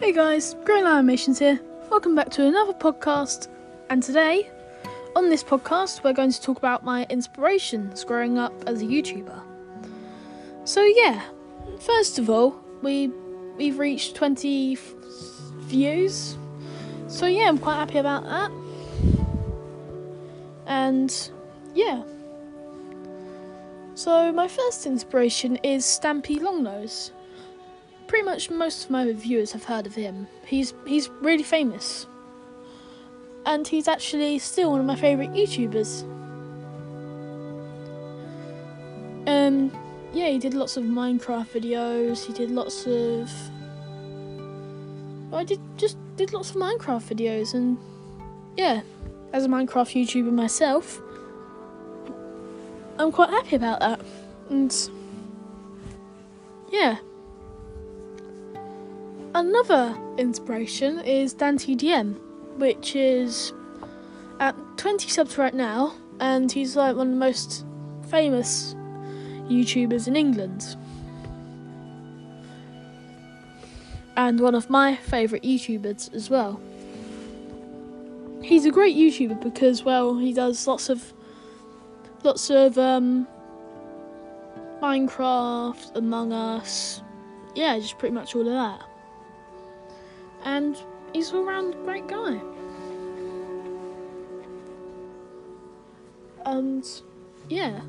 Hey guys, Green Animations here. Welcome back to another podcast. And today, on this podcast, we're going to talk about my inspirations growing up as a YouTuber. So yeah, first of all, we we've reached 20 f- views. So yeah, I'm quite happy about that. And yeah. So my first inspiration is Stampy Longnose pretty much most of my viewers have heard of him. He's he's really famous. And he's actually still one of my favourite YouTubers. Um yeah, he did lots of Minecraft videos, he did lots of I did just did lots of Minecraft videos and yeah, as a Minecraft YouTuber myself, I'm quite happy about that. And yeah. Another inspiration is DanTDM, which is at 20 subs right now, and he's like one of the most famous YouTubers in England. And one of my favourite YouTubers as well. He's a great YouTuber because, well, he does lots of lots of um, Minecraft, Among Us, yeah, just pretty much all of that and he's all round great guy. And yeah,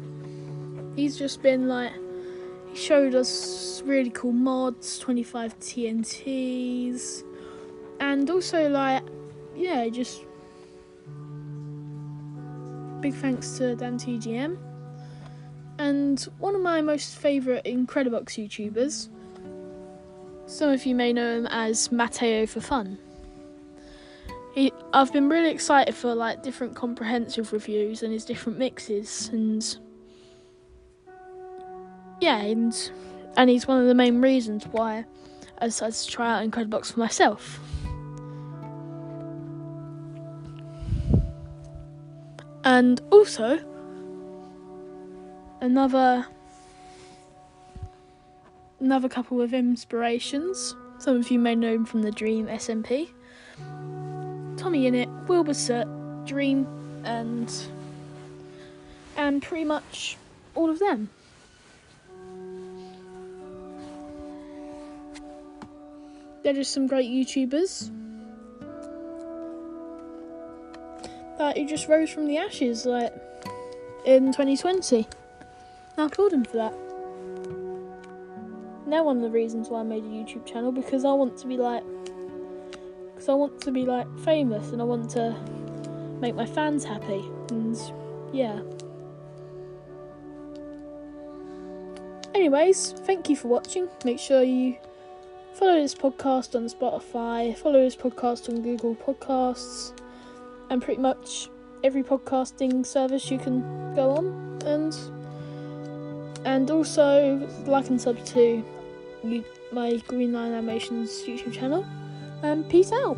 he's just been like, he showed us really cool mods, 25 TNTs, and also like, yeah, just big thanks to Dan TDM. And one of my most favourite Incredibox YouTubers some of you may know him as Matteo for fun. He, I've been really excited for like different comprehensive reviews and his different mixes and yeah, and and he's one of the main reasons why I decided to try out Incredibox for myself. And also another another couple of inspirations. Some of you may know him from the Dream SMP. Tommy Innit, Wilbur Dream, and and pretty much all of them. They're just some great YouTubers that who just rose from the ashes like in 2020. I applaud them for that now one of the reasons why I made a YouTube channel because I want to be like because I want to be like famous and I want to make my fans happy and yeah. Anyways, thank you for watching. Make sure you follow this podcast on Spotify, follow this podcast on Google Podcasts, and pretty much every podcasting service you can go on and and also like and sub to my Greenlion Animations YouTube channel. And peace out.